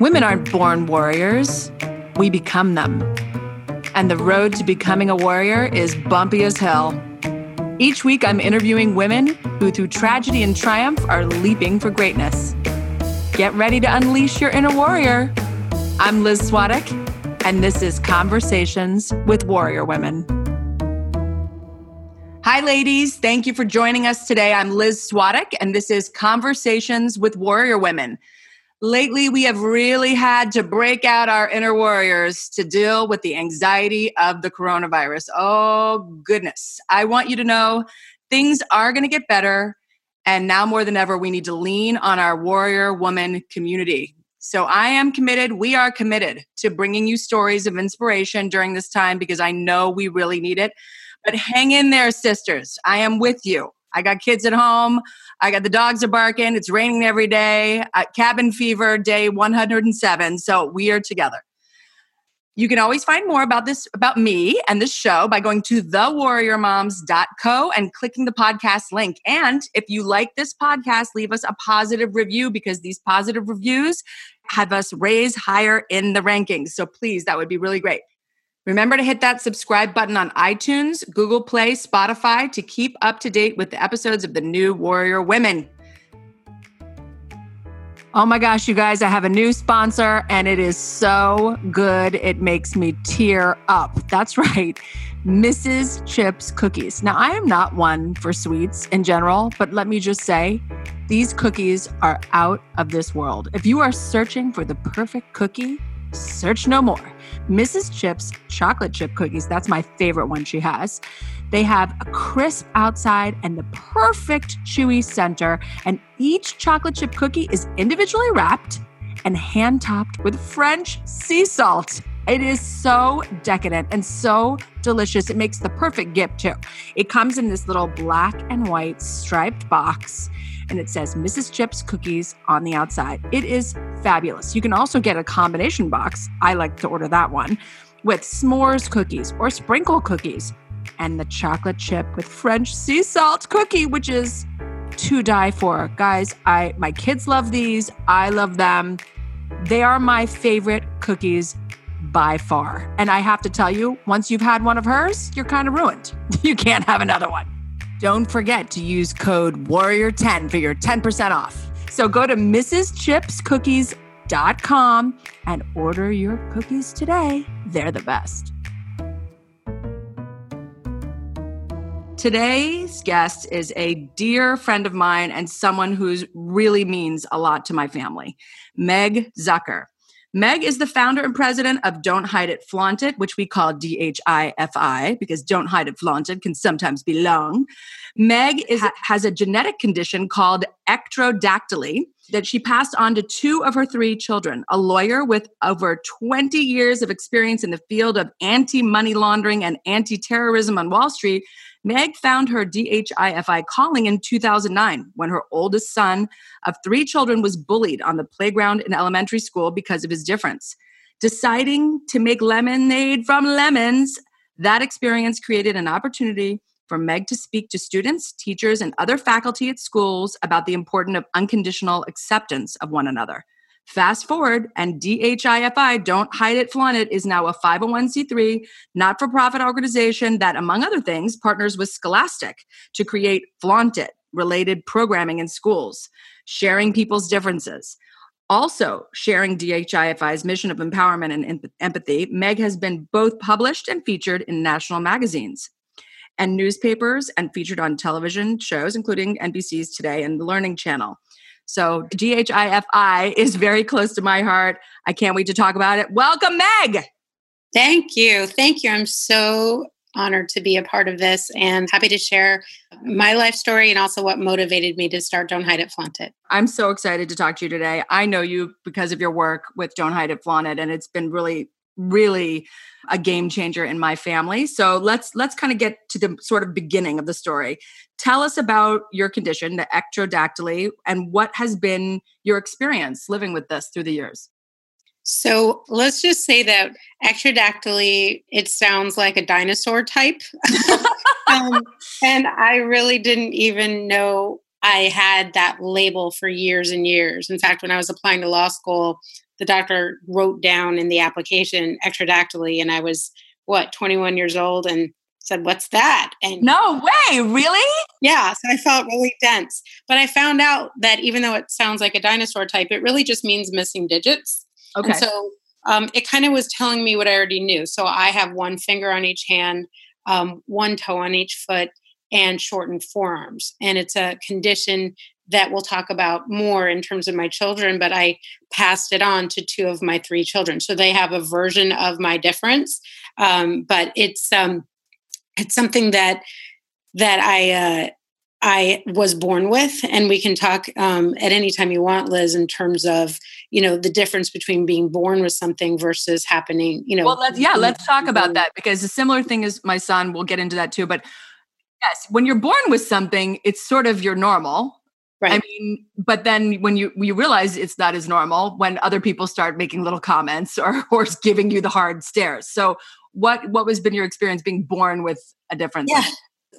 Women aren't born warriors, we become them. And the road to becoming a warrior is bumpy as hell. Each week, I'm interviewing women who, through tragedy and triumph, are leaping for greatness. Get ready to unleash your inner warrior. I'm Liz Swadek, and this is Conversations with Warrior Women. Hi, ladies. Thank you for joining us today. I'm Liz Swadek, and this is Conversations with Warrior Women. Lately, we have really had to break out our inner warriors to deal with the anxiety of the coronavirus. Oh, goodness. I want you to know things are going to get better. And now more than ever, we need to lean on our warrior woman community. So I am committed, we are committed to bringing you stories of inspiration during this time because I know we really need it. But hang in there, sisters. I am with you. I got kids at home. I got the dogs are barking. It's raining every day. Uh, cabin fever day 107. So we are together. You can always find more about this, about me and this show by going to thewarriormoms.co and clicking the podcast link. And if you like this podcast, leave us a positive review because these positive reviews have us raise higher in the rankings. So please, that would be really great. Remember to hit that subscribe button on iTunes, Google Play, Spotify to keep up to date with the episodes of the new Warrior Women. Oh my gosh, you guys, I have a new sponsor and it is so good. It makes me tear up. That's right. Mrs. Chips cookies. Now, I am not one for sweets in general, but let me just say, these cookies are out of this world. If you are searching for the perfect cookie, search no more. Mrs. Chips chocolate chip cookies, that's my favorite one she has. They have a crisp outside and the perfect chewy center, and each chocolate chip cookie is individually wrapped and hand topped with French sea salt. It is so decadent and so delicious. It makes the perfect gift, too. It comes in this little black and white striped box and it says Mrs. Chips cookies on the outside. It is fabulous. You can also get a combination box. I like to order that one with s'mores cookies or sprinkle cookies and the chocolate chip with French sea salt cookie, which is to die for. Guys, I my kids love these. I love them. They are my favorite cookies by far. And I have to tell you, once you've had one of hers, you're kind of ruined. You can't have another one. Don't forget to use code WARRIOR10 for your 10% off. So go to mrschipscookies.com and order your cookies today. They're the best. Today's guest is a dear friend of mine and someone who really means a lot to my family, Meg Zucker. Meg is the founder and president of Don't Hide It, Flaunt It, which we call DHIFI because Don't Hide It, Flaunt It can sometimes be long. Meg is, has a genetic condition called ectrodactyly that she passed on to two of her three children. A lawyer with over 20 years of experience in the field of anti money laundering and anti terrorism on Wall Street, Meg found her DHIFI calling in 2009 when her oldest son of three children was bullied on the playground in elementary school because of his difference. Deciding to make lemonade from lemons, that experience created an opportunity for Meg to speak to students, teachers, and other faculty at schools about the importance of unconditional acceptance of one another. Fast forward, and DHIFI, Don't Hide It, Flaunt It, is now a 501c3 not for profit organization that, among other things, partners with Scholastic to create Flaunt It related programming in schools, sharing people's differences. Also, sharing DHIFI's mission of empowerment and empathy, Meg has been both published and featured in national magazines and newspapers and featured on television shows, including NBC's Today and the Learning Channel. So DHIFI is very close to my heart. I can't wait to talk about it. Welcome, Meg. Thank you. Thank you. I'm so honored to be a part of this and happy to share my life story and also what motivated me to start Don't Hide It, Flaunt It. I'm so excited to talk to you today. I know you because of your work with Don't Hide It, Flaunt It, and it's been really really a game changer in my family. So let's let's kind of get to the sort of beginning of the story. Tell us about your condition, the ectrodactyly, and what has been your experience living with this through the years. So let's just say that ectrodactyly, it sounds like a dinosaur type. um, and I really didn't even know I had that label for years and years. In fact, when I was applying to law school, the doctor wrote down in the application extradactyly, and I was what 21 years old and said, What's that? And no way, really? Yeah. So I felt really dense. But I found out that even though it sounds like a dinosaur type, it really just means missing digits. Okay. And so um, it kind of was telling me what I already knew. So I have one finger on each hand, um, one toe on each foot, and shortened forearms. And it's a condition that we'll talk about more in terms of my children, but I passed it on to two of my three children. So they have a version of my difference. Um, but it's um, it's something that that I uh, I was born with, and we can talk um, at any time you want, Liz, in terms of you know the difference between being born with something versus happening. You know, well, let's yeah, let's talk about that because a similar thing is my son. We'll get into that too, but yes, when you're born with something, it's sort of your normal. Right. I mean, but then when you you realize it's not as normal when other people start making little comments or or giving you the hard stares. So what what was been your experience being born with a difference? Yeah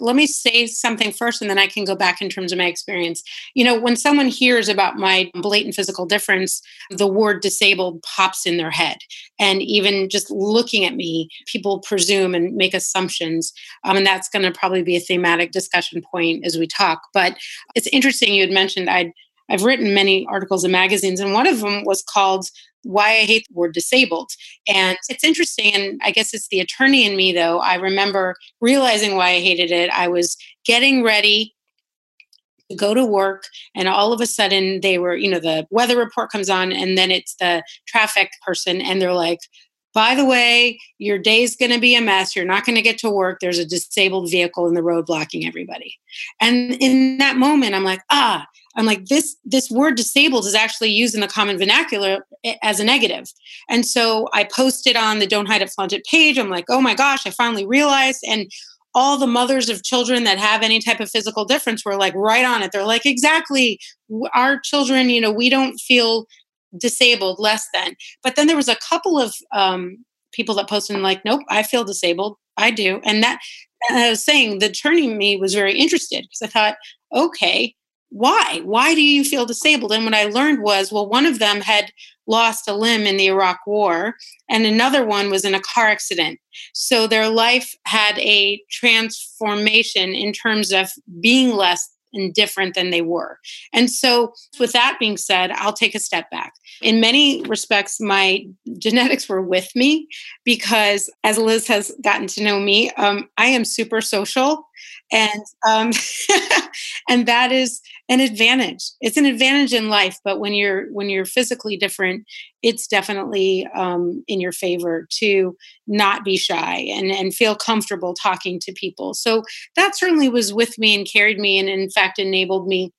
let me say something first and then I can go back in terms of my experience. You know, when someone hears about my blatant physical difference, the word disabled pops in their head. And even just looking at me, people presume and make assumptions. Um, and that's going to probably be a thematic discussion point as we talk. But it's interesting you had mentioned I'd I've written many articles in magazines, and one of them was called why I hate the word disabled. And it's interesting. And I guess it's the attorney in me, though. I remember realizing why I hated it. I was getting ready to go to work, and all of a sudden, they were, you know, the weather report comes on, and then it's the traffic person, and they're like, by the way, your day's going to be a mess. You're not going to get to work. There's a disabled vehicle in the road blocking everybody. And in that moment, I'm like, ah, I'm like, this this word disabled is actually used in the common vernacular as a negative. And so I posted on the Don't Hide It Flaunt It page. I'm like, oh my gosh, I finally realized. And all the mothers of children that have any type of physical difference were like right on it. They're like, exactly, our children, you know, we don't feel disabled less than but then there was a couple of um, people that posted and like nope i feel disabled i do and that and i was saying the turning me was very interested because i thought okay why why do you feel disabled and what i learned was well one of them had lost a limb in the iraq war and another one was in a car accident so their life had a transformation in terms of being less and different than they were. And so, with that being said, I'll take a step back. In many respects, my genetics were with me because, as Liz has gotten to know me, um, I am super social and um, and that is an advantage it's an advantage in life but when you're when you're physically different it's definitely um, in your favor to not be shy and and feel comfortable talking to people so that certainly was with me and carried me and in fact enabled me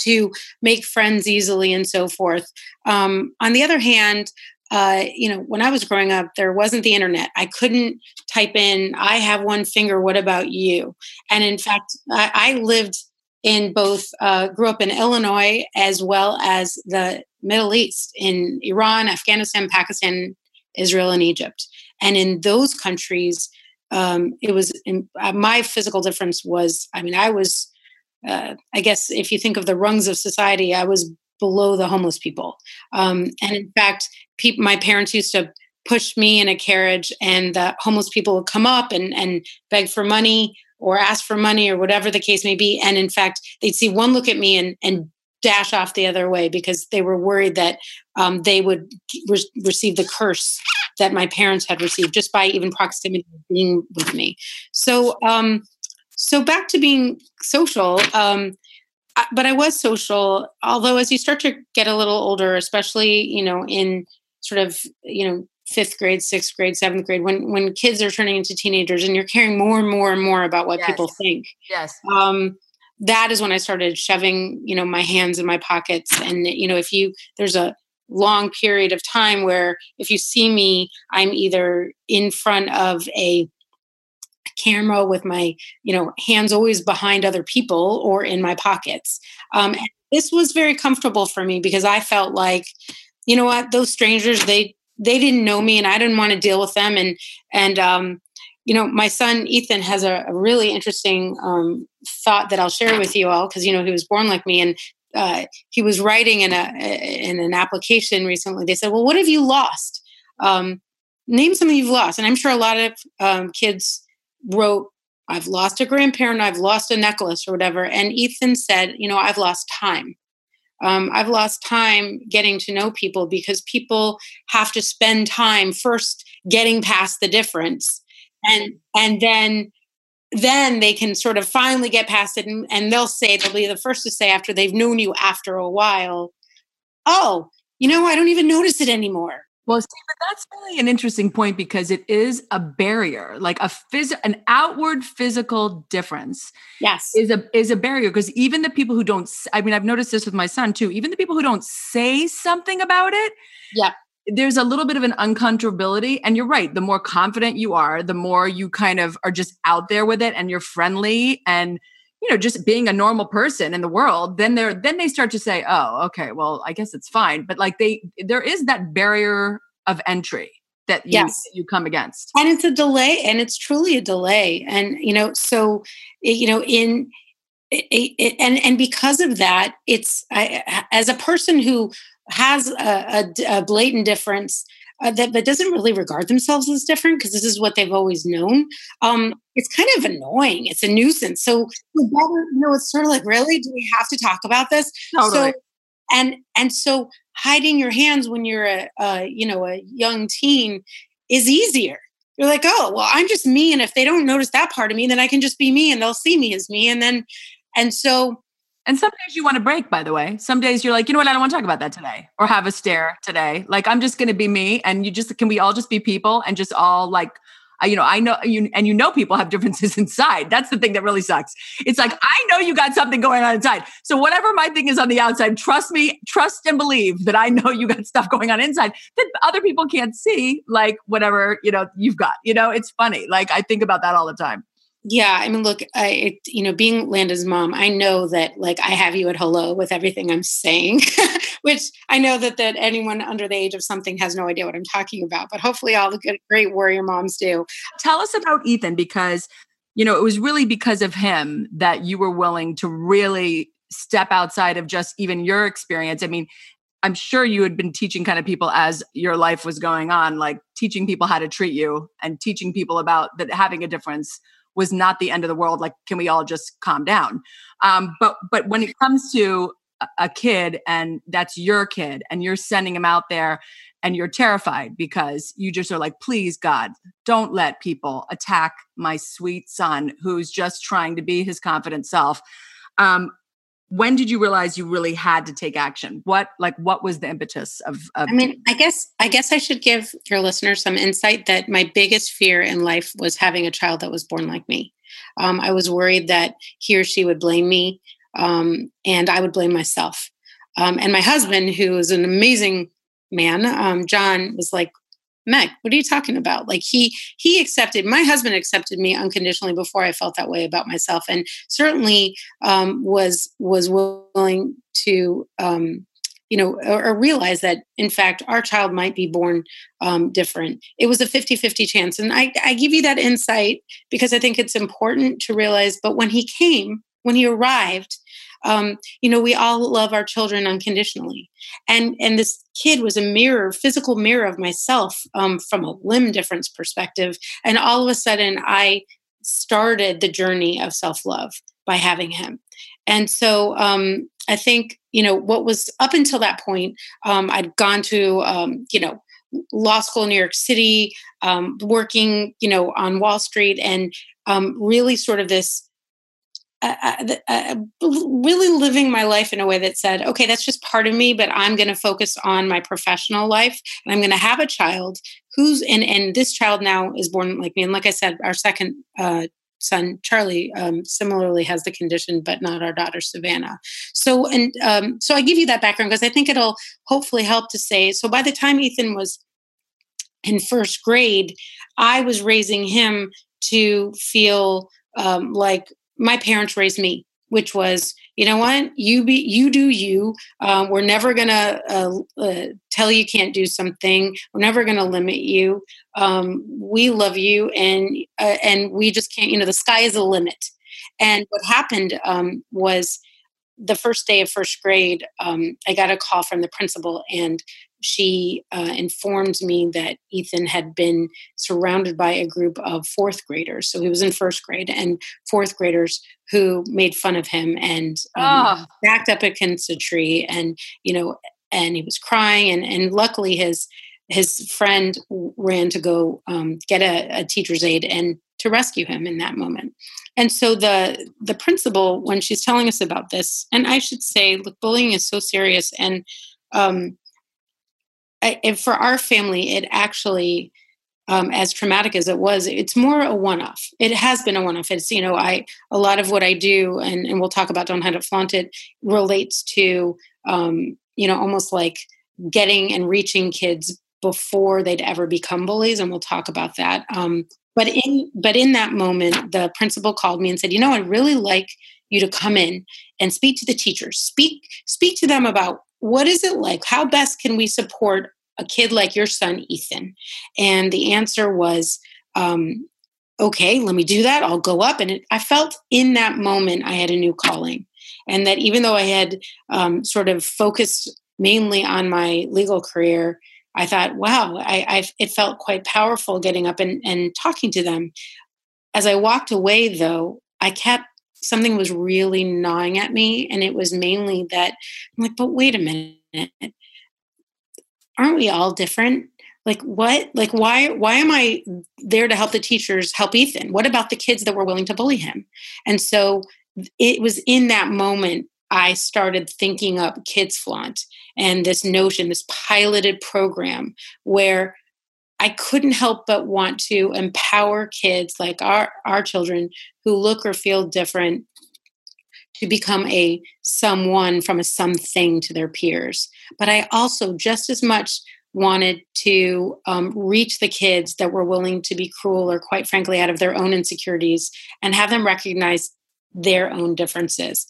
to make friends easily and so forth um, on the other hand uh, you know, when I was growing up, there wasn't the internet. I couldn't type in, I have one finger, what about you? And in fact, I, I lived in both, uh, grew up in Illinois as well as the Middle East, in Iran, Afghanistan, Pakistan, Israel, and Egypt. And in those countries, um, it was in, uh, my physical difference was, I mean, I was, uh, I guess if you think of the rungs of society, I was below the homeless people. Um, and in fact, pe- my parents used to push me in a carriage, and the homeless people would come up and, and beg for money or ask for money or whatever the case may be. And in fact, they'd see one look at me and, and dash off the other way because they were worried that um, they would re- receive the curse that my parents had received just by even proximity being with me. So, um, so back to being social. Um, but I was social. Although as you start to get a little older, especially you know in sort of you know fifth grade, sixth grade, seventh grade, when when kids are turning into teenagers, and you're caring more and more and more about what yes. people think. Yes. Um, that is when I started shoving you know my hands in my pockets, and you know if you there's a long period of time where if you see me, I'm either in front of a camera with my you know hands always behind other people or in my pockets um, and this was very comfortable for me because i felt like you know what those strangers they they didn't know me and i didn't want to deal with them and and um you know, my son Ethan has a, a really interesting um, thought that I'll share with you all because you know he was born like me, and uh, he was writing in a in an application recently. They said, "Well, what have you lost? Um, name something you've lost." And I'm sure a lot of um, kids wrote, "I've lost a grandparent. I've lost a necklace, or whatever." And Ethan said, "You know, I've lost time." Um, I've lost time getting to know people because people have to spend time first getting past the difference. And and then then they can sort of finally get past it and, and they'll say they'll be the first to say after they've known you after a while oh you know i don't even notice it anymore well, see, but that's really an interesting point because it is a barrier, like a phys- an outward physical difference. Yes, is a is a barrier because even the people who don't, I mean, I've noticed this with my son too. Even the people who don't say something about it, yeah, there's a little bit of an uncomfortability and you're right the more confident you are the more you kind of are just out there with it and you're friendly and you know just being a normal person in the world then they're then they start to say oh okay well i guess it's fine. But like they there is that barrier of entry that you, yes. that you come against. And it's a delay and it's truly a delay. And you know so eh, you know in it, it, and and because of that it's I, as a person who has a, a, a blatant difference uh, that, that doesn't really regard themselves as different because this is what they've always known. Um, it's kind of annoying. It's a nuisance. So you know, it's sort of like, really, do we have to talk about this? Totally. So, and and so hiding your hands when you're a, a you know a young teen is easier. You're like, oh well, I'm just me, and if they don't notice that part of me, then I can just be me, and they'll see me as me, and then and so and some days you want to break, by the way. Some days you're like, you know what, I don't want to talk about that today or have a stare today. Like, I'm just going to be me. And you just, can we all just be people and just all like, you know, I know you, and you know, people have differences inside. That's the thing that really sucks. It's like, I know you got something going on inside. So, whatever my thing is on the outside, trust me, trust and believe that I know you got stuff going on inside that other people can't see, like whatever, you know, you've got. You know, it's funny. Like, I think about that all the time yeah i mean look i it, you know being Landon's mom i know that like i have you at hello with everything i'm saying which i know that that anyone under the age of something has no idea what i'm talking about but hopefully all the good great warrior moms do. Tell us about ethan because you know it was really because of him that you were willing to really step outside of just even your experience. I mean i'm sure you had been teaching kind of people as your life was going on like teaching people how to treat you and teaching people about that having a difference was not the end of the world like can we all just calm down? Um, but but when it comes to a kid and that's your kid and you're sending him out there and you're terrified because you just are like please god don't let people attack my sweet son who's just trying to be his confident self. Um, when did you realize you really had to take action? What like what was the impetus of, of i mean i guess i guess i should give your listeners some insight that my biggest fear in life was having a child that was born like me. Um, i was worried that he or she would blame me um, and i would blame myself. Um, and my husband who is an amazing man um, john was like Meg, what are you talking about? Like he he accepted my husband accepted me unconditionally before I felt that way about myself, and certainly um, was was willing to um, you know or, or, realize that in fact our child might be born um, different. It was a 50-50 chance, and I, I give you that insight because I think it's important to realize. But when he came, when he arrived, um, you know we all love our children unconditionally. And and this kid was a mirror physical mirror of myself um, from a limb difference perspective. And all of a sudden i started the journey of self-love by having him. And so um, i think you know what was up until that point um, i'd gone to um, you know law school in new york city um, working you know on wall street and really sort of this really living my life in a way that said, okay, that's just part of me, but I'm going to focus on my professional life, and I'm going to have a child who's and and this child now is born like me, and like I said, our second uh, son Charlie um, similarly has the condition, but not our daughter Savannah. So and um, so I give you that background because I think it'll hopefully help to say. So by the time Ethan was in first grade, I was raising him to feel um, like my parents raised me which was you know what? You be you do you. Um, we're never gonna uh, uh, tell you can't do something. We're never gonna limit you. Um, we love you and uh, and we just can't you know the sky is the limit. And what happened um, was the first day of first grade um, i got a call from the principal and she uh, informed me that Ethan had been surrounded by a group of fourth graders. So he was in first grade, and fourth graders who made fun of him and um, oh. backed up against a tree, and you know, and he was crying, and and luckily his his friend ran to go um, get a, a teacher's aide and to rescue him in that moment. And so the the principal, when she's telling us about this, and I should say, look, bullying is so serious, and um, I, for our family, it actually, um, as traumatic as it was, it's more a one-off. It has been a one-off. It's you know, I a lot of what I do, and, and we'll talk about Don't Hide It Flaunt It, relates to um, you know, almost like getting and reaching kids before they'd ever become bullies, and we'll talk about that. Um, but in but in that moment, the principal called me and said, "You know, I'd really like you to come in and speak to the teachers. Speak speak to them about what is it like? How best can we support a kid like your son, Ethan? And the answer was, um, okay, let me do that. I'll go up. And it, I felt in that moment I had a new calling. And that even though I had um, sort of focused mainly on my legal career, I thought, wow, I, I, it felt quite powerful getting up and, and talking to them. As I walked away, though, I kept something was really gnawing at me. And it was mainly that I'm like, but wait a minute aren't we all different? Like what? Like why why am I there to help the teachers help Ethan? What about the kids that were willing to bully him? And so it was in that moment I started thinking up Kids Flaunt and this notion, this piloted program where I couldn't help but want to empower kids like our, our children who look or feel different to become a someone from a something to their peers. But I also just as much wanted to um, reach the kids that were willing to be cruel or quite frankly out of their own insecurities and have them recognize their own differences.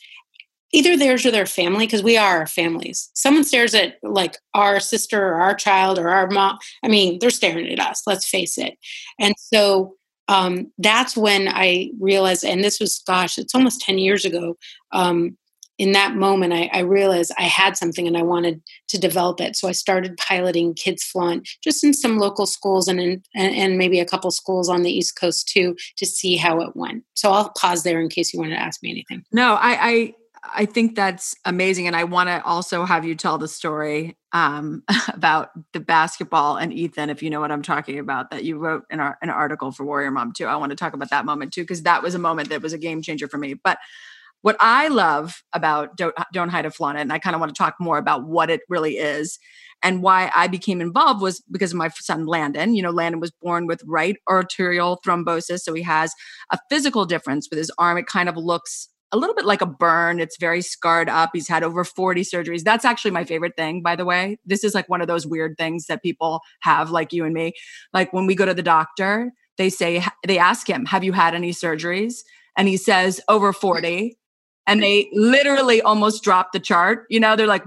Either theirs or their family because we are families. Someone stares at like our sister or our child or our mom. I mean they're staring at us let's face it. And so um, that's when I realized, and this was, gosh, it's almost 10 years ago. Um, in that moment, I, I, realized I had something and I wanted to develop it. So I started piloting Kids Flaunt just in some local schools and, in, and, and maybe a couple schools on the East Coast too to see how it went. So I'll pause there in case you want to ask me anything. No, I, I I think that's amazing. And I want to also have you tell the story um, about the basketball and Ethan, if you know what I'm talking about, that you wrote in our, an article for Warrior Mom too. I want to talk about that moment too, because that was a moment that was a game changer for me. But what I love about Don't, Don't Hide It Flaunt It, and I kind of want to talk more about what it really is and why I became involved was because of my son Landon. You know, Landon was born with right arterial thrombosis. So he has a physical difference with his arm. It kind of looks a little bit like a burn. It's very scarred up. He's had over 40 surgeries. That's actually my favorite thing, by the way. This is like one of those weird things that people have, like you and me. Like when we go to the doctor, they say, they ask him, Have you had any surgeries? And he says, Over 40. And they literally almost drop the chart. You know, they're like,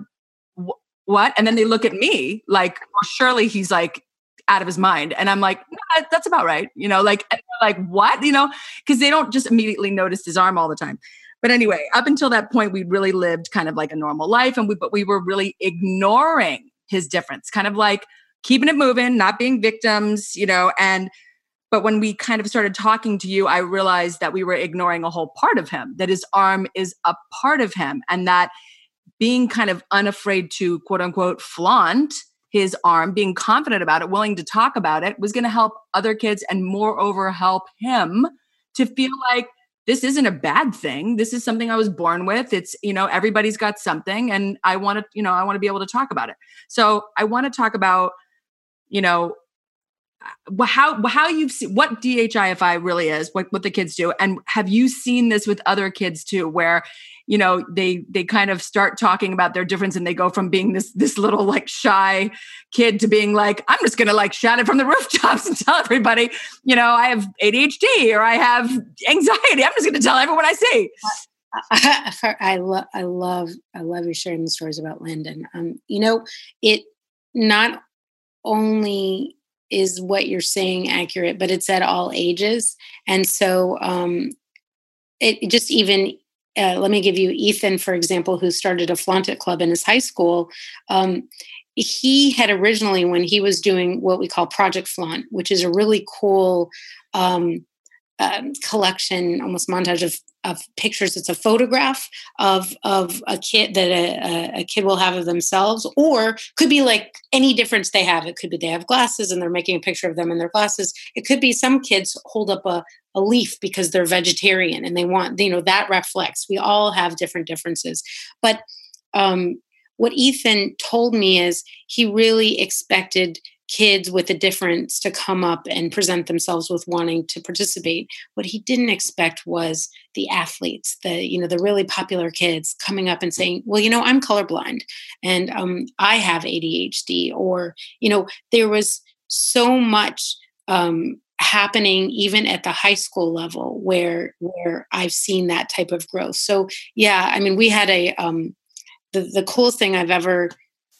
What? And then they look at me like, well, surely he's like, out of his mind. And I'm like, no, that's about right. You know, like, like what? You know, because they don't just immediately notice his arm all the time. But anyway, up until that point, we really lived kind of like a normal life, and we but we were really ignoring his difference, kind of like keeping it moving, not being victims, you know, and but when we kind of started talking to you, I realized that we were ignoring a whole part of him, that his arm is a part of him, and that being kind of unafraid to quote unquote flaunt his arm, being confident about it, willing to talk about it, was going to help other kids and moreover help him to feel like this isn't a bad thing. This is something I was born with. It's, you know, everybody's got something and I want to, you know, I want to be able to talk about it. So I want to talk about, you know, how how you've seen what DHIFI really is, what what the kids do, and have you seen this with other kids too, where you know they they kind of start talking about their difference and they go from being this this little like shy kid to being like i'm just gonna like shout it from the rooftops and tell everybody you know i have adhd or i have anxiety i'm just gonna tell everyone i see I, I love, I love, I love you sharing the stories about Landon. Um, you know, it not only is what you're saying accurate, but it's at all ages, and so um, it just even. Uh, let me give you Ethan, for example, who started a flaunt club in his high school. Um, he had originally, when he was doing what we call Project Flaunt, which is a really cool um, um, collection, almost montage of, of pictures. It's a photograph of of a kid that a, a, kid will have of themselves, or could be like any difference they have. It could be they have glasses and they're making a picture of them in their glasses. It could be some kids hold up a, a leaf because they're vegetarian and they want you know that reflects. We all have different differences, but um, what Ethan told me is he really expected kids with a difference to come up and present themselves with wanting to participate. What he didn't expect was the athletes the you know the really popular kids coming up and saying well you know i'm colorblind and um, i have adhd or you know there was so much um, happening even at the high school level where where i've seen that type of growth. So yeah i mean we had a um, the, the coolest thing i've ever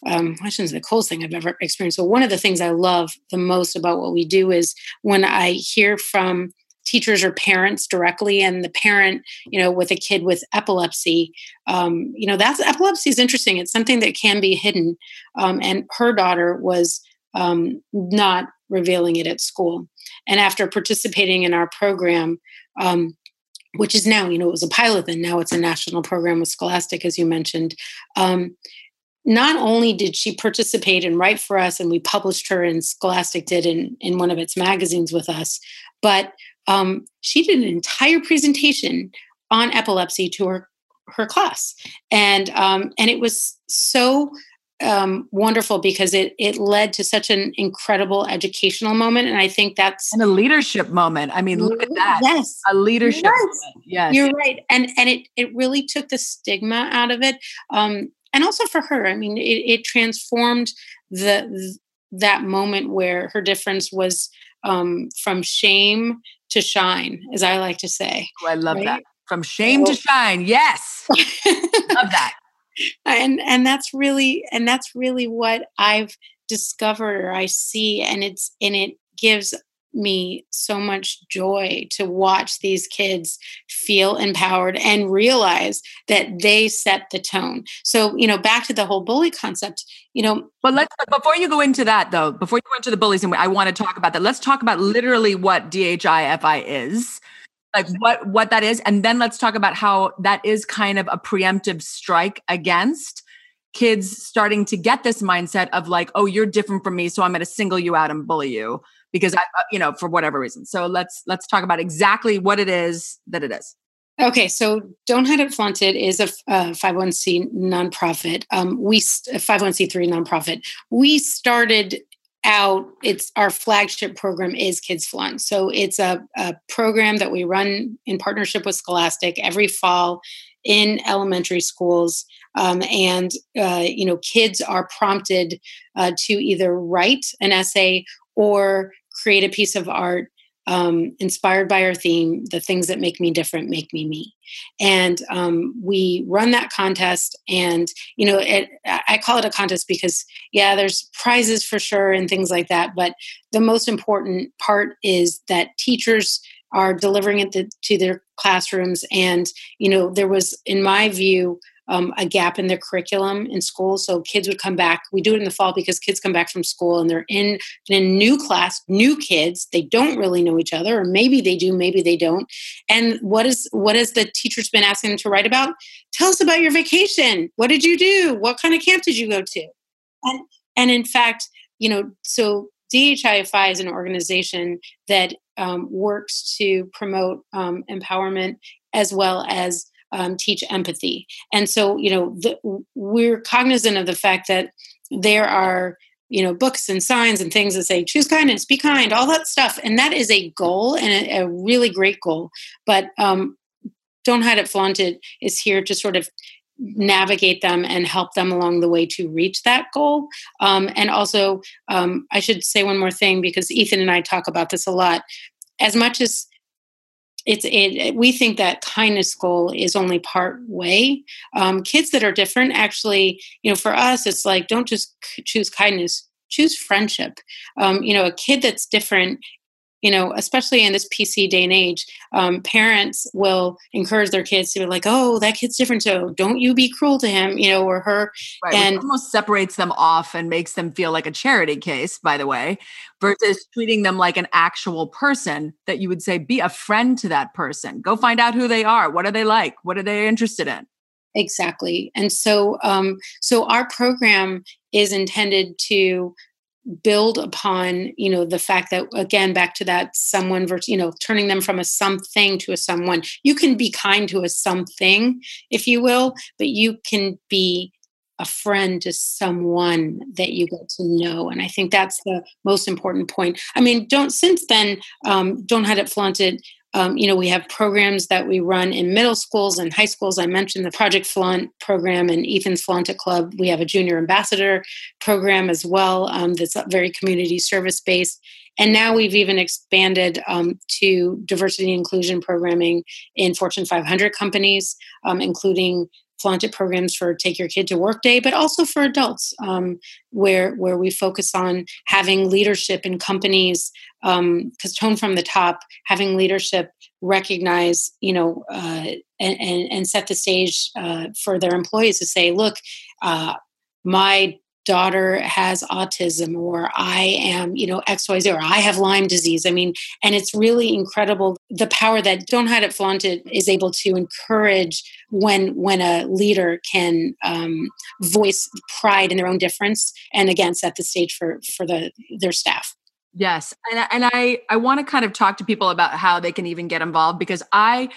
um, I shouldn't say the coolest thing I've ever experienced. So one of the things I love the most about what we do is when I hear from teachers or parents directly and the parent you know with a kid with epilepsy um, you know that's epilepsy is interesting it's something that can be hidden um, and her daughter was um, not revealing it at school and after participating in our program um, which is now you know it was a pilot and now it's a national program with scholastic as you mentioned um, not only did she participate and write for us, and we published her, and Scholastic did in, in one of its magazines with us, but um, she did an entire presentation on epilepsy to her her class, and um, and it was so um, wonderful because it it led to such an incredible educational moment, and I think that's and a leadership moment. I mean, look at that. Yes, a leadership. Yes, moment. yes. you're right, and and it it really took the stigma out of it. Um, and also for her i mean it, it transformed the that moment where her difference was um, from shame to shine as i like to say oh, i love right? that from shame so, to shine yes. Love that. And and that's really and that's really what i've discovered or i see and it's and it gives me so much joy to watch these kids feel empowered and realize that they set the tone. So, you know, back to the whole bully concept, you know. But let's, before you go into that though, before you go into the bullies, and I want to talk about that, let's talk about literally what DHIFI is like what what that is and then let's talk about how that is kind of a preemptive strike against kids starting to get this mindset of like oh you're different from me so i'm going to single you out and bully you because I, uh, you know, for whatever reason. So let's let's talk about exactly what it is that it is. Okay, so Don't Hide It Flaunt is a, a 501c nonprofit. Um, we 501c3 nonprofit. We started out. It's our flagship program is Kids Flaunt. So it's a, a program that we run in partnership with Scholastic every fall in elementary schools. Um, and uh, you know, kids are prompted uh, to either write an essay or create a piece of art um, inspired by our theme the things that make me different make me me and um, we run that contest and you know it, i call it a contest because yeah there's prizes for sure and things like that but the most important part is that teachers are delivering it to, to their classrooms and you know there was in my view um, a gap in their curriculum in school. So kids would come back. We do it in the fall because kids come back from school and they're in, in a new class, new kids. They don't really know each other, or maybe they do, maybe they don't. And what is what has the teacher's been asking them to write about? Tell us about your vacation. What did you do? What kind of camp did you go to? And and in fact, you know, so DHIFI is an organization that um, works to promote um, empowerment as well as um, teach empathy. And so, you know, the, we're cognizant of the fact that there are you know books and signs and things that say choose kindness be kind all that stuff and that is a goal and a, a really great goal but um, don't hide it flaunt it is here to sort of navigate them and help them along the way to reach that goal. Um, and also um, i should say one more thing because ethan and i talk about this a lot. As much as it's it, we think that kindness goal is only part way um, kids that are different actually you know for us it's like don't just choose kindness choose friendship. Um, you know a kid that's different you know, especially in this PC day and age, um, parents will encourage their kids to be like, "Oh, that kid's different, so don't you be cruel to him," you know, or her. Right, and almost separates them off and makes them feel like a charity case. By the way, versus treating them like an actual person that you would say, "Be a friend to that person. Go find out who they are. What are they like? What are they interested in?" Exactly, and so um, so our program is intended to build upon you know the fact that again back to that someone versus you know turning them from a something to a someone. You can be kind to a something if you will but you can be a friend to someone that you get to know and i think that's the most important point. I mean don't since then um, don't hide it flaunt it um, you know, we have programs that we run in middle schools and high schools. I mentioned the Project Flaunt program and Ethan's Flaunt It Club. We have a junior ambassador program as well um, that's very community service based. And now we've even expanded um, to diversity inclusion programming in Fortune 500 companies, um, including Flaunt It programs for Take Your Kid to Work Day, but also for adults, um, where where we focus on having leadership in companies. Because um, tone from the top, having leadership recognize, you know, uh, and, and, and set the stage uh, for their employees to say, look, uh, my daughter has autism or i am you know xyz or i have lyme disease i mean and it's really incredible. The power that don't hide it flaunt it is able to encourage when when a leader can um, voice pride in their own difference and again set the stage for for the their staff. Yes and, and i i want to kind of talk to people about how they can even get involved because i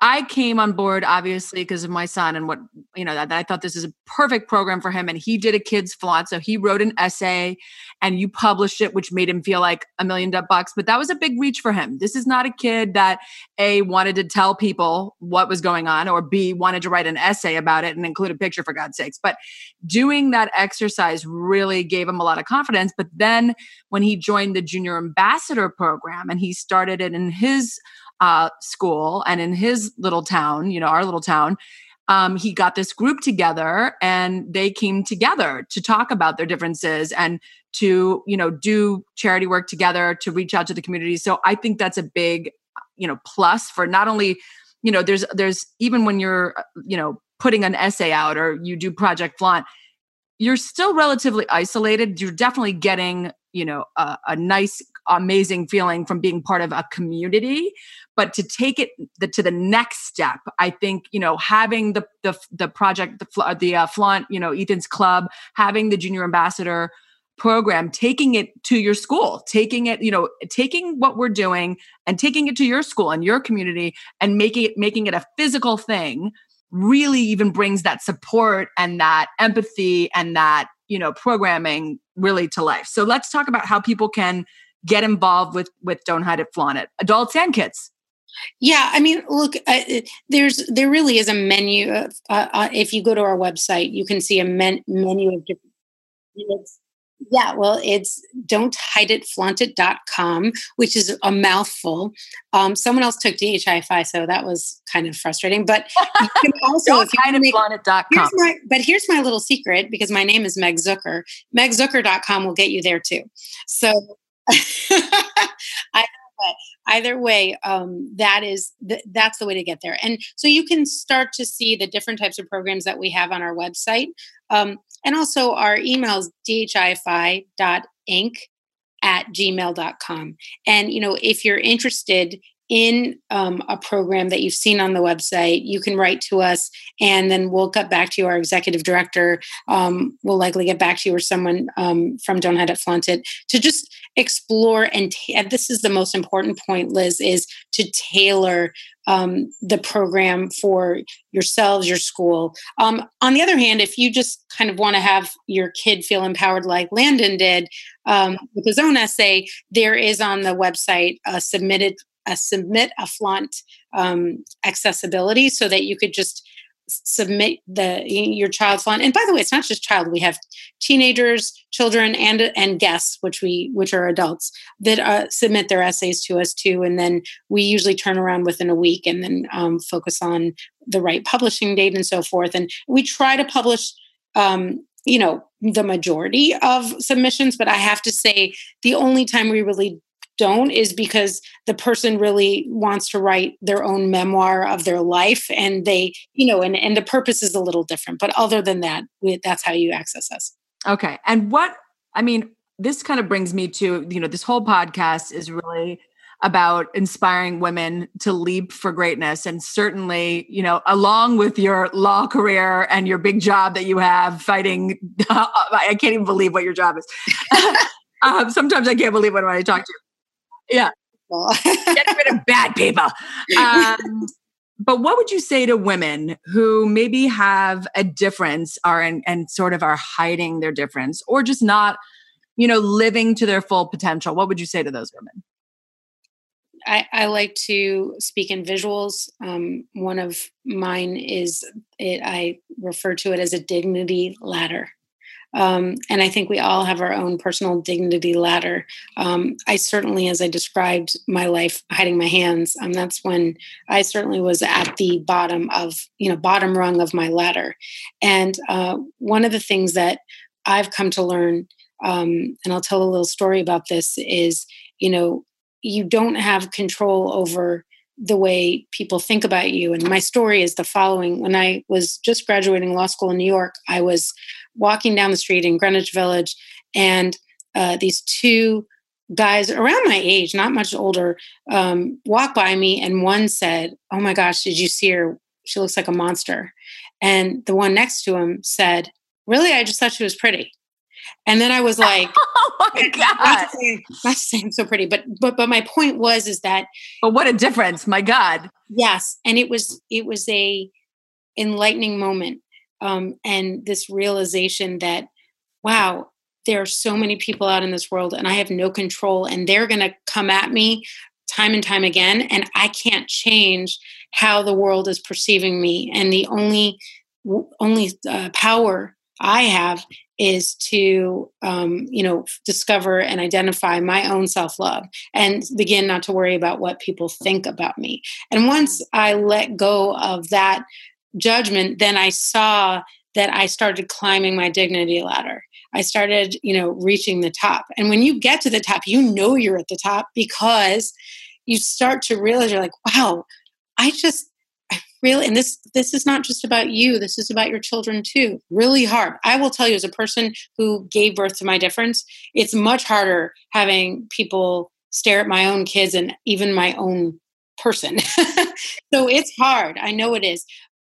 I came on board obviously because of my son and what you know that, that, I thought this is a perfect program for him and he did a kids flaunt so he wrote an essay and you published it which made him feel like a million bucks but that was a big reach for him. This is not a kid that a wanted to tell people what was going on or b wanted to write an essay about it and include a picture for God's sakes but doing that exercise really gave him a lot of confidence but then when he joined the junior ambassador program and he started it in his uh, school and in his little town, you know, our little town, um, he got this group together and they came together to talk about their differences and to, you know, do charity work together to reach out to the community. So I think that's a big, you know, plus for not only, you know, there's, there's even when you're, you know, putting an essay out or you do Project Flaunt, you're still relatively isolated. You're definitely getting, you know, a, a nice amazing feeling from being part of a community. But to take it the, to the next step i think you know having the the, the project the, the uh, flaunt you know ethan's club having the junior ambassador program taking it to your school taking it you know taking what we're doing and taking it to your school and your community and making it making it a physical thing really even brings that support and that empathy and that you know programming really to life. So let's talk about how people can get involved with with don't hide it flaunt it adults and kids yeah i mean look uh, there's there really is a menu of, uh, uh, if you go to our website you can see a men- menu of different yeah, well, it's don't hide it flauntit.com, which is a mouthful. Um, someone else took DHIFI, so that was kind of frustrating. But you can also, don't hide it flauntit.com. Here's my, but here's my little secret because my name is Meg Zucker. MegZucker.com will get you there too. So either way, either way um, that is th- that's the way to get there. And so you can start to see the different types of programs that we have on our website. Um, and also our emails dhifi.inc at gmail.com. And, you know, if you're interested in um, a program that you've seen on the website, you can write to us and then we'll get back to you. Our executive director um, will likely get back to you or someone um, from Don't Hide It Flaunt It to just explore and, and, this is the most important point, Liz, is to tailor um, the program for yourselves, your school. Um, on the other hand, if you just kind of want to have your kid feel empowered like Landon did um, with his own essay, there is on the website a submitted a submit a um, accessibility so that you could just submit the your child's font. And by the way it's not just child we have teenagers children and and guests which we which are adults that uh, submit their essays to us too. And then we usually turn around within a week and then um, focus on the right publishing date and so forth. And we try to publish um, you know the majority of submissions but i have to say the only time we really don't is because the person really wants to write their own memoir of their life and they you know and, and the purpose is a little different but other than that we, that's how you access us. Okay. And what i mean this kind of brings me to you know this whole podcast is really about inspiring women to leap for greatness. And certainly you know along with your law career and your big job that you have fighting i can't even believe what your job is. Um, sometimes i can't believe what i talk to yeah. Get rid of bad people. Um, but what would you say to women who maybe have a difference are and, and sort of are hiding their difference or just not, you know, living to their full potential? What would you say to those women? I, I like to speak in visuals. Um, one of mine is it, I refer to it as a dignity ladder. Um, and I think we all have our own personal dignity ladder. Um, I certainly, as I described my life hiding my hands, um, that's when I certainly was at the bottom of, you know, bottom rung of my ladder. And uh, one of the things that I've come to learn, um, and I'll tell a little story about this, is, you know, you don't have control over the way people think about you. And my story is the following. When I was just graduating law school in New York, I was walking down the street in Greenwich Village, and uh, these two guys around my age, not much older, um, walked by me, and one said, "Oh my gosh, did you see her? She looks like a monster." And the one next to him said, "Really? I just thought she was pretty." And then I was like, "Oh my god!" Not saying so pretty, but but but my point was is that. But what a difference! My God. Yes, and it was it was a enlightening moment um, and this realization that wow there are so many people out in this world and i have no control and they're going to come at me time and time again and i can't change how the world is perceiving me. And the only only uh, power i have is to um, you know discover and identify my own self-love and begin not to worry about what people think about me. And once i let go of that judgment, then I saw that I started climbing my dignity ladder. I started, you know, reaching the top. And when you get to the top, you know you're at the top because you start to realize you're like, wow, I just I really and this this is not just about you, this is about your children too. Really hard. I will tell you as a person who gave birth to my difference, it's much harder having people stare at my own kids and even my own person. so it's hard. I know it is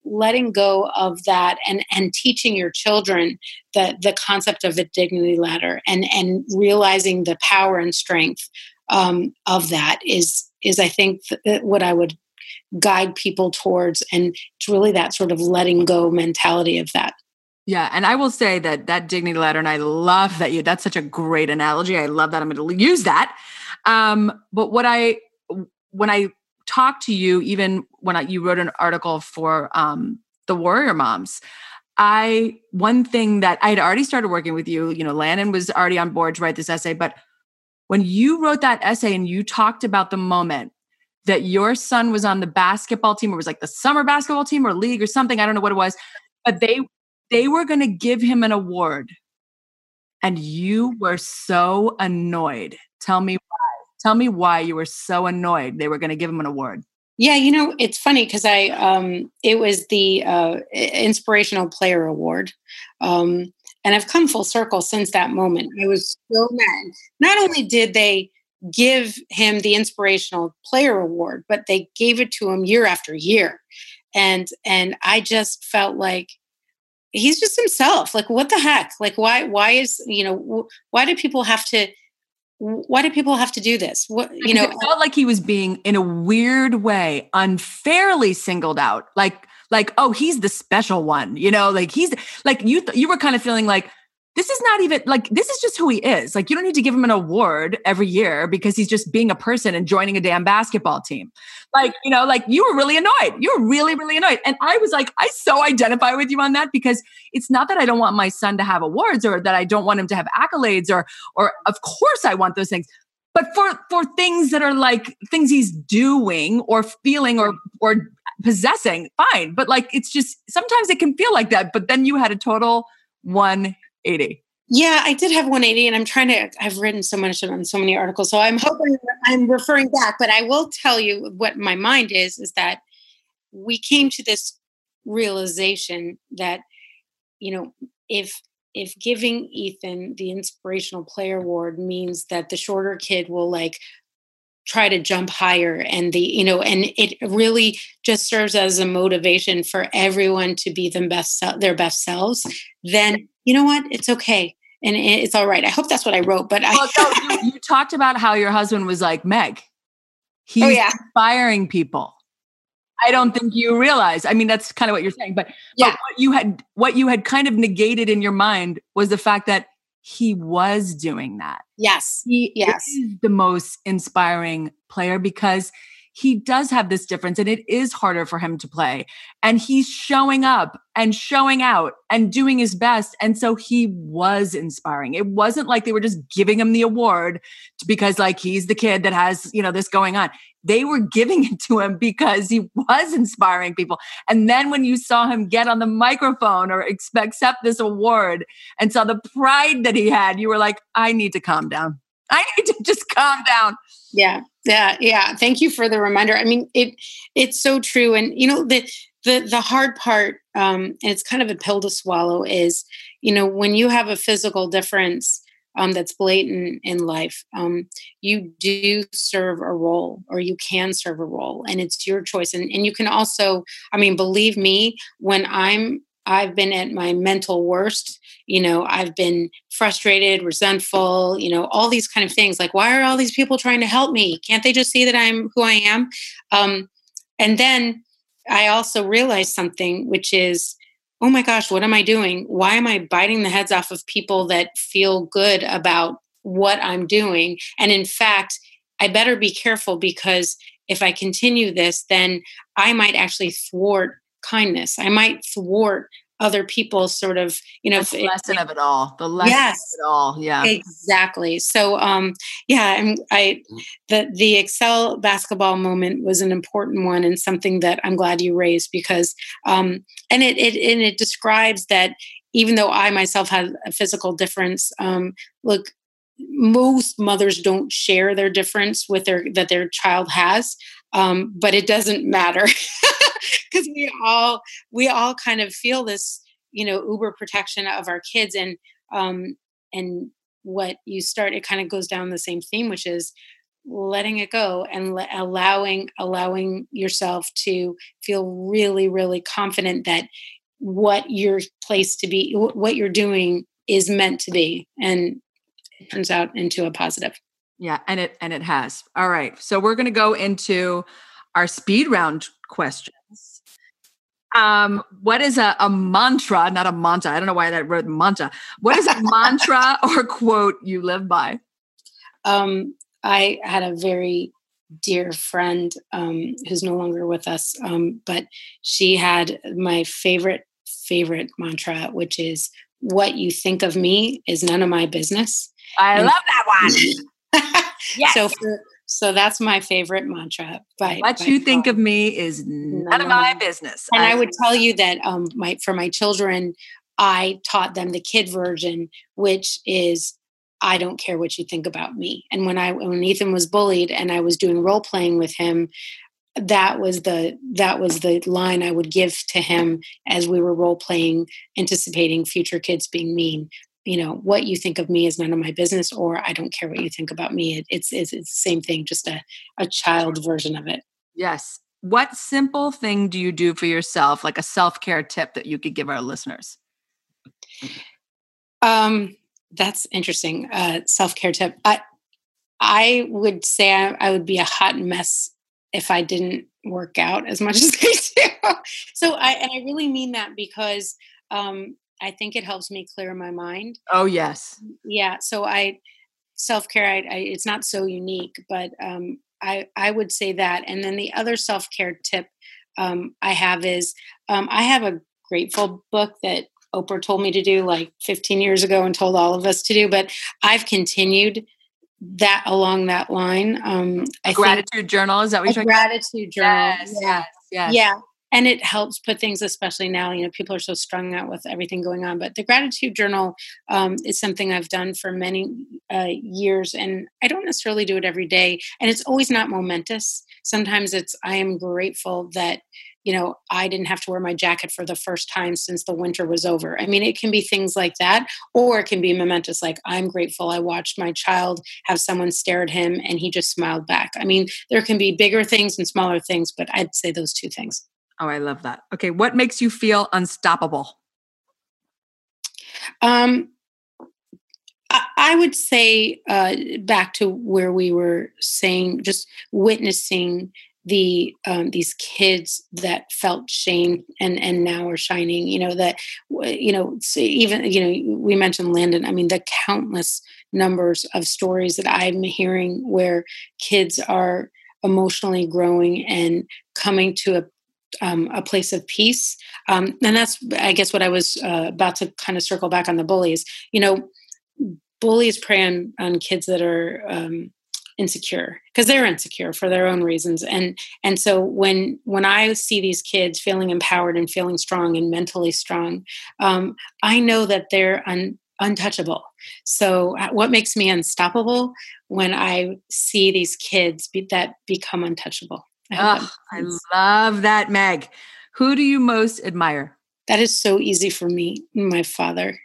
letting go of that and and teaching your children the the concept of a dignity ladder and and realizing the power and strength um, of that is is I think th- what I would guide people towards and it's really that sort of letting go mentality of that yeah, and I will say that that dignity ladder, and I love that you. That's such a great analogy. I love that. I'm going to use that. Um, but what I when I talk to you even when I, you wrote an article for um, the Warrior Moms. I one thing that I had already started working with you, you know, Landon was already on board to write this essay, but when you wrote that essay and you talked about the moment that your son was on the basketball team, or was like the summer basketball team or league or something, I don't know what it was, but they they were going to give him an award, and you were so annoyed. Tell me Tell me why you were so annoyed they were going to give him an award. Yeah, you know, it's funny because I um it was the uh inspirational player award. Um and I've come full circle since that moment. I was so mad. Not only did they give him the inspirational player award, but they gave it to him year after year. And and I just felt like he's just himself. Like what the heck? Like why why is, you know, why do people have to why do people have to do this? What you know, it felt like he was being in a weird way unfairly singled out. Like like oh, he's the special one, you know, like he's like you th- you were kind of feeling like this is not even like this is just who he is. Like you don't need to give him an award every year because he's just being a person and joining a damn basketball team. Like, you know, like you were really annoyed. You were really, really annoyed. And I was like, I so identify with you on that because it's not that I don't want my son to have awards or that I don't want him to have accolades or or of course I want those things. But for for things that are like things he's doing or feeling or or possessing, fine. But like it's just sometimes it can feel like that. But then you had a total 180. Yeah, I did have 180, and I'm trying to. I've written so much on so many articles, so I'm hoping I'm referring back. But I will tell you what my mind is: is that we came to this realization that you know if if giving Ethan the inspirational player award means that the shorter kid will like try to jump higher and the you know and it really just serves as a motivation for everyone to be best their best selves then you know what it's okay and it's all right i hope that's what i wrote but well, I, you, you, talked about how your husband was like meg he's oh, yeah. inspiring people i don't think you realize i mean that's kind of what you're saying but, yeah. but what you had what you had kind of negated in your mind was the fact that he was doing that. Yes. He yes. is the most inspiring player because he does have this difference and it is harder for him to play. And he's showing up and showing out and doing his best. And so he was inspiring. It wasn't like they were just giving him the award because, like, he's the kid that has, you know, this going on. They were giving it to him because he was inspiring people. And then when you saw him get on the microphone or accept this award and saw the pride that he had, you were like, I need to calm down. I need to just calm down. Yeah. Yeah. Yeah. Thank you for the reminder. I mean, it it's so true. And you know, the the the hard part, um, and it's kind of a pill to swallow, is, you know, when you have a physical difference um, that's blatant in life, um, you do serve a role or you can serve a role and it's your choice. And, and you can also, I mean, believe me, when I'm I've been at my mental worst. You know, I've been frustrated, resentful, you know, all these kind of things. Like, why are all these people trying to help me? Can't they just see that I'm who I am? Um, and then I also realized something, which is, oh my gosh, what am I doing? Why am I biting the heads off of people that feel good about what I'm doing? And in fact, I better be careful because if I continue this, then I might actually thwart kindness. I might thwart other people sort of you know the lesson it, of it all the lesson yes, of it all yeah. Exactly. So um yeah and i the the excel basketball moment was an important one and something that i'm glad you raised because um and it it and it describes that even though i myself had a physical difference um look most mothers don't share their difference with their that their child has um, but it doesn't matter because we all we all kind of feel this you know uber protection of our kids and um and what you start it kind of goes down the same theme which is letting it go and le- allowing allowing yourself to feel really really confident that what you're placed to be what you're doing is meant to be and it turns out into a positive yeah and it and it has all right so we're going to go into our speed round questions. um, what is a, a mantra, not a mantra? I don't know why that wrote mantra. What is a mantra or quote you live by? Um, I had a very dear friend um, who's no longer with us, um, but she had my favorite, favorite mantra, which is what you think of me is none of my business. I and love that one. yes. So for so that's my favorite mantra. By, what by you think of me is none, of my business. And I, I would tell you that um, my for my children, I taught them the kid version, which is I don't care what you think about me. And when I when Ethan was bullied and I was doing role playing with him, that was the that was the line I would give to him as we were role playing, anticipating future kids being mean you know what you think of me is none of my business or i don't care what you think about me. It, it's, it's, it's the same thing just a, a child version of it. Yes. What simple thing do you do for yourself like a self-care tip that you could give our listeners? Um that's interesting uh self-care tip. I i would say I, I would be a hot mess if i didn't work out as much as i do. So i and i really mean that because um I think it helps me clear my mind. Oh yes. Yeah. So I self care. I, I, it's not so unique, but um, I I would say that. And then the other self care tip um, I have is um, I have a grateful book that Oprah told me to do like 15 years ago and told all of us to do, but I've continued that along that line. Um, I gratitude journal is that what you're gratitude journal? Yes, yeah. yes, yes. Yeah, and it helps put things, especially now. You know, people are so strung out with everything going on. But the gratitude journal um, is something I've done for many uh, years, and I don't necessarily do it every day. And it's always not momentous. Sometimes it's I am grateful that you know, I didn't have to wear my jacket for the first time since the winter was over. I mean, it can be things like that, or it can be momentous, like, I'm grateful I watched my child have someone stare at him and he just smiled back. I mean, there can be bigger things and smaller things, but I'd say those two things. Oh, I love that. Okay, what makes you feel unstoppable? Um, I would say uh, back to where we were saying, just witnessing the um, these kids that felt shame and and now are shining you know that you know even you know we mentioned landon i mean the countless numbers of stories that i'm hearing where kids are emotionally growing and coming to a um, a place of peace. Um, and that's i guess what i was uh, about to kind of circle back on the bullies. You know bullies prey on, on kids that are um, insecure because they're insecure for their own reasons. And and so when when i see these kids feeling empowered and feeling strong and mentally strong um, i know that they're un, untouchable. So uh, what makes me unstoppable when i see these kids be, that become untouchable oh, I love that meg. Who do you most admire? That is so easy for me my father.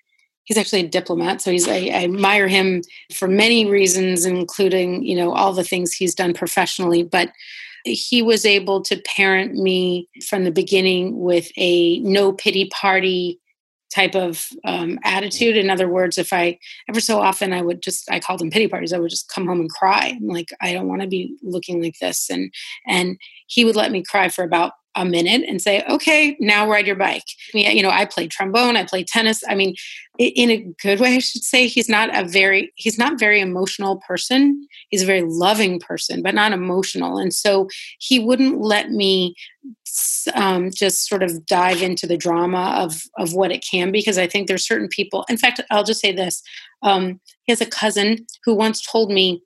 He's actually a diplomat so he's I, I, admire him for many reasons including you know all the things he's done professionally but he was able to parent me from the beginning with a no pity party type of um, attitude. In other words if i ever so often i would just i called them pity parties. I would just come home and cry. I'm like i don't want to be looking like this. And and he would let me cry for about a minute and say, okay, now ride your bike. You know, I played trombone, I played tennis. I mean, in a good way, I should say, he's not a very, he's not very emotional person. He's a very loving person, but not emotional. And so he wouldn't let me um, just sort of dive into the drama of, of what it can be, because I think there's certain people, in fact, I'll just say this. Um, he has a cousin who once told me,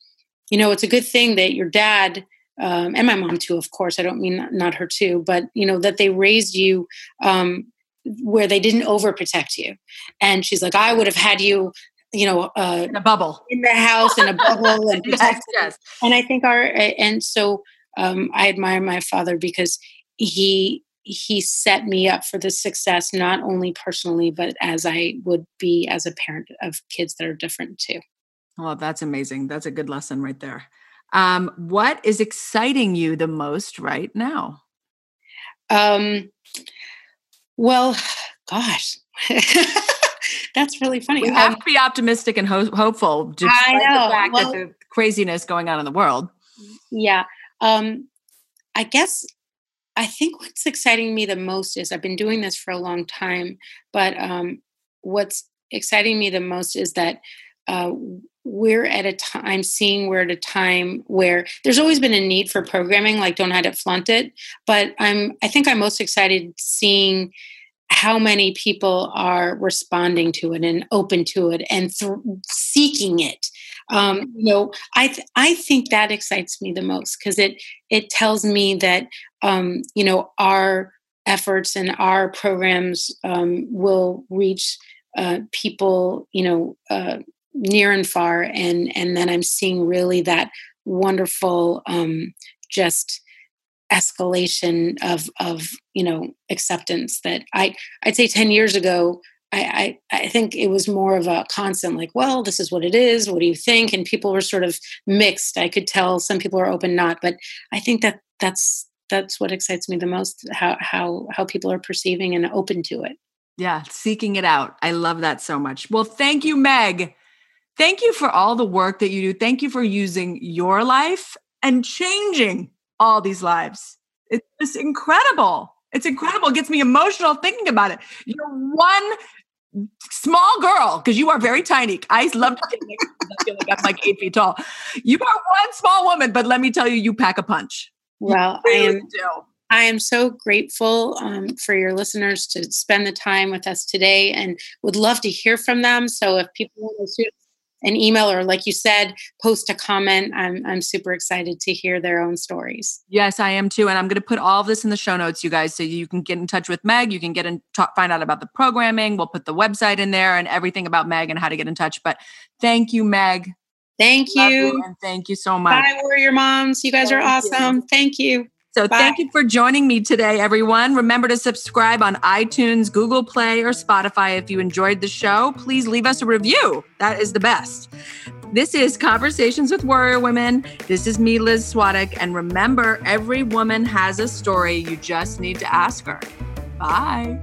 you know, it's a good thing that your dad um, and my mom too, of course. I don't mean not her too, but you know that they raised you um, where they didn't overprotect you. And she's like, I would have had you, you know, uh, in a bubble in the house in a bubble and yes, yes. And I think our and so um, I admire my father because he he set me up for the success not only personally but as I would be as a parent of kids that are different too. Well, that's amazing. That's a good lesson right there. Um, what is exciting you the most right now? Um, well, gosh, that's really funny. We have um, to be optimistic and ho- hopeful, despite the fact well, that the craziness going on in the world. Yeah, um, I guess I think what's exciting me the most is I've been doing this for a long time, but um, what's exciting me the most is that uh, we're at a time seeing we're at a time where there's always been a need for programming like don't hide it flaunt it. But i'm i think i'm most excited seeing how many people are responding to it and open to it and th- seeking it. Um, you know i th- i think that excites me the most because it it tells me that um, you know our efforts and our programs um, will reach uh, people you know uh, near and far and and then i'm seeing really that wonderful um just escalation of of you know acceptance that i i'd say 10 years ago I, I, I think it was more of a constant like well this is what it is. What do you think? And people were sort of mixed. I could tell some people are open not but i think that that's that's what excites me the most how how how people are perceiving and open to it. Yeah seeking it out. I love that so much. Well thank you meg Thank you for all the work that you do. Thank you for using your life and changing all these lives. It's just incredible. It's incredible. It gets me emotional thinking about it. You're one small girl, because you are very tiny. I love to get I feel like I'm like eight feet tall. You are one small woman, but let me tell you, you pack a punch. Well, I am. I am so grateful um, for your listeners to spend the time with us today and would love to hear from them. So if people want to an email or like you said post a comment. I'm i'm super excited to hear their own stories. Yes i am too and i'm going to put all of this in the show notes you guys so you can get in touch with meg you can get in talk, find out about the programming we'll put the website in there and everything about meg and how to get in touch but thank you meg. Thank you. you. and thank you so much. Bye warrior moms. You guys thank are awesome. You. thank you so Bye. thank you for joining me today, everyone. Remember to subscribe on iTunes, Google Play, or Spotify if you enjoyed the show. Please leave us a review. That is the best. This is Conversations with Warrior Women. This is me, Liz Swadik. And remember, every woman has a story. You just need to ask her. Bye.